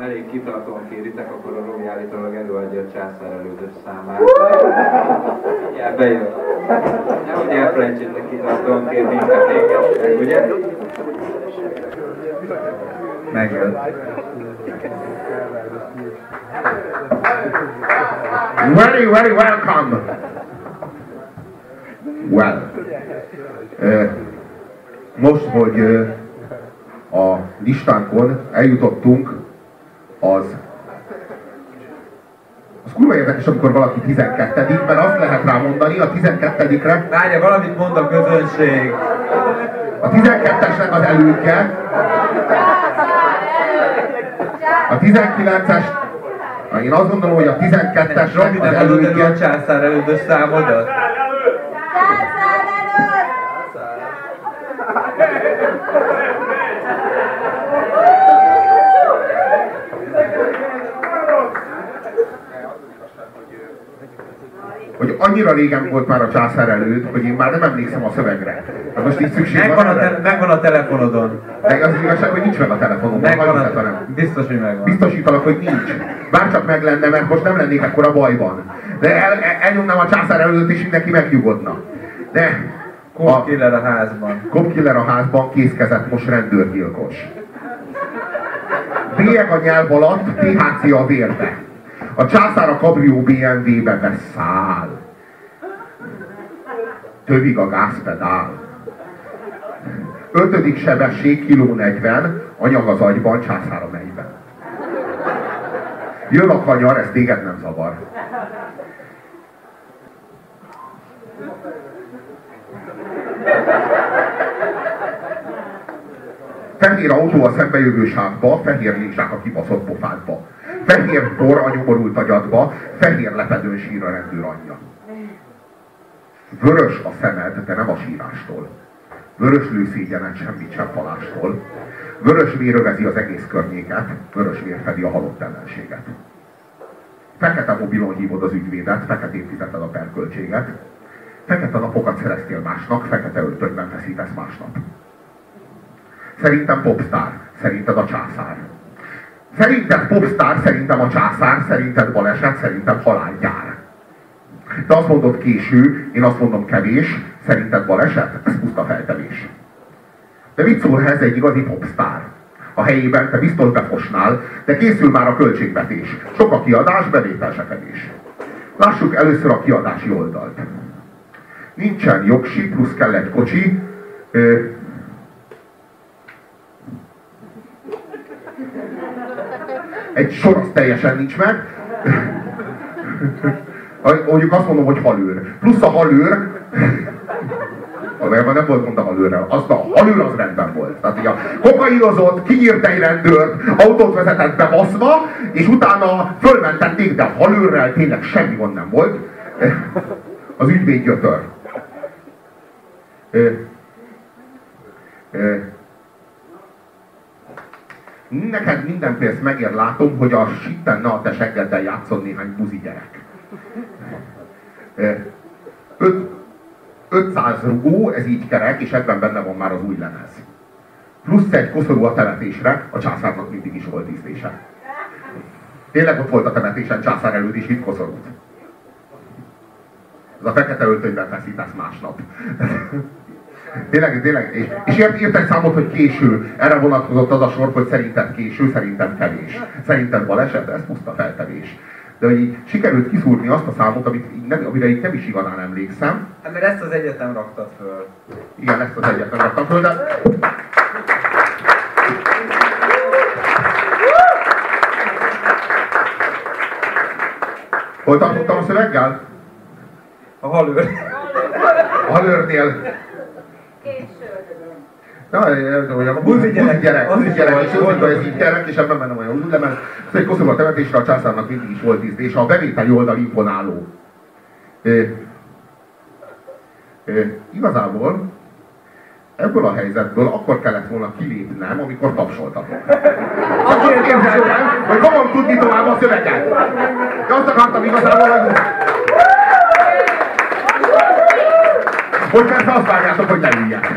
elég kitartóan kéritek, akkor a Romi állítólag előadja a császár elődös számát. Ja, bejön. Nehogy elfelejtsétek kitartóan kérni a téged, ugye? Megjön. Very, very welcome. Well, most, hogy a listánkon eljutottunk az az kurva érdekes, amikor valaki 12 mert azt lehet rámondani a 12-re. Várja, valamit mond a közönség. A 12-esnek az elődje. A 19-es én azt gondolom, hogy a 12-esnek az elődje... a császár elődös számodat? Hogy annyira régen volt már a császár előtt, hogy én már nem emlékszem a szövegre. Hát most így szükség megvan van a, te, megvan a telefonodon. De az igazság, hogy nincs meg a telefonom. Megvan a, nem. Biztos, hogy megvan. Biztosítalak, hogy nincs. Bárcsak meg lenne, mert most nem lennék ekkora bajban. De el, el, elnyomnám a császár előtt, és mindenki megnyugodna. De... Kopkiller a házban. Kopkiller a házban, kézkezett most rendőrgyilkos. Bélyeg a nyelv alatt, THC a vérbe. A császár a kabrió BMW-be beszáll. Tövig a gázpedál. Ötödik sebesség, kiló 40, anyag az agyban, császár a mennyben. Jön a kanyar, ez téged nem zavar. Fehér autó a szembejövő sávba, fehér lézsák a kibaszott pofádba. Fehér bor a nyomorult agyadba, fehér lepedőn sír a rendőr anyja. Vörös a szemed, de nem a sírástól. Vörös lőszégyenet semmit sem falástól. Vörös vér övezi az egész környéket, vörös vér fedi a halott ellenséget. Fekete mobilon hívod az ügyvédet, feketén fizeted a perköltséget. Fekete napokat szereztél másnak, fekete öltönyben feszítesz másnap. Szerintem popstar, szerinted a császár. Szerinted popstar, szerintem a császár, szerinted baleset, szerintem halálgyár. Te azt mondod késő, én azt mondom kevés, szerinted baleset, ez puszta feltevés. De mit szól ez egy igazi popstar? A helyében te biztos befosnál, de készül már a költségvetés. Sok a kiadás, bevétel se fedés. Lássuk először a kiadási oldalt. Nincsen jogsi, plusz kell egy kocsi, egy sor az teljesen nincs meg. Mondjuk azt mondom, hogy halőr. Plusz a halőr, Valójában nem volt gond a halőrrel. Azt a halőr az rendben volt. Tehát ugye a kokainozott, kiírt egy rendőrt, autót vezetett be baszva, és utána fölmentették, de a halőrrel tényleg semmi gond nem volt. Az ügyvéd gyötör. Neked minden pénzt megér, látom, hogy a sitten ne a te seggeddel játszon néhány buzi gyerek. Öt, 500 rugó, ez így kerek, és ebben benne van már az új lemez. Plusz egy koszorú a temetésre, a császárnak mindig is volt ízlése. Tényleg ott volt a temetésen császár előtt is itt koszorút. Ez a fekete öltönyben feszítesz másnap. Tényleg, tényleg. És, és ért egy számot, hogy késő. Erre vonatkozott az a sor, hogy szerinted késő, szerintem kevés. Szerinted baleset, ez puszta feltevés. De hogy így sikerült kiszúrni azt a számot, amit így nem, amire így nem is igazán emlékszem. Hát mert ezt az egyetem raktad föl. Igen, ezt az egyetem raktam föl, de... Hol tartottam a szöveggel? A halőr. A halőrnél. A buzi gyerek, buzi gyerek, és hogy ez így gyerek, és ebben benne olyan úgy lemez. Ez egy Koszova temetésre a császárnak mindig is volt íz, és a bevételi oldal imponáló. E, e, igazából ebből a helyzetből akkor kellett volna kilépnem, amikor tapsoltatok. Akkor képzeltem, hogy fogom tudni tovább a szöveget. De azt akartam igazából, hogy hogy persze azt várjátok, hogy ne üljek.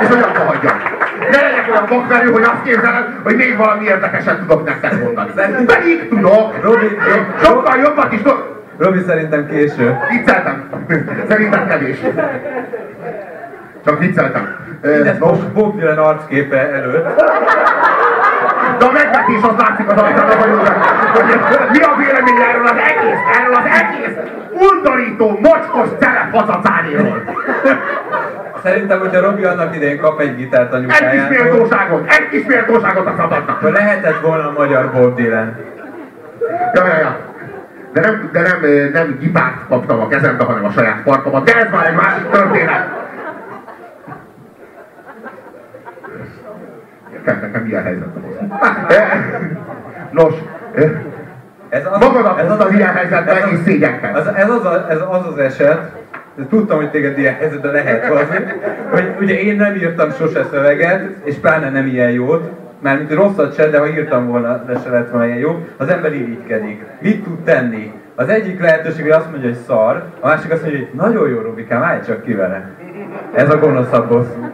És hogy abba hagyjam. Ne legyek olyan vakmerő, hogy azt képzeled, hogy még valami érdekeset tudok nektek mondani. Pedig tudok! Robi, Sokkal jobbat is tudok! Robi szerintem késő. Vicceltem. Szerintem kevés. Csak vicceltem. Mindez Nos, most Bob Dylan arcképe előtt. De a megvetés az látszik az arcán, hogy mi a vélemény erről az egész, erről az egész undorító, mocskos telephazacáréről. Szerintem, hogyha Robi annak idején kap egy gitárt Egy kis anyukájától, méltóságot, egy kis méltóságot a szabadnak. lehetett volna a magyar Bob Dylan. Ja, ja, ja. De nem, de nem, nem gitárt kaptam a kezembe, hanem a saját farkamat. De ez már egy másik történet. Érted, nekem milyen helyzetben van. Nos, Ez az, Magadat ez hoztad az- ilyen helyzetbe, ez az- és. Ez, ez, az, a, ez az az eset, tudtam, hogy téged ilyen helyzetben lehet hozni, hogy ugye én nem írtam sose szöveget, és pláne nem ilyen jót, mármint rosszat se, de ha írtam volna, de se lett volna ilyen jó, az ember irigykedik. Mit tud tenni? Az egyik lehetőség, hogy azt mondja, hogy szar, a másik azt mondja, hogy nagyon jó Robikám, állj csak ki vele. Ez a gonoszabb bosszú.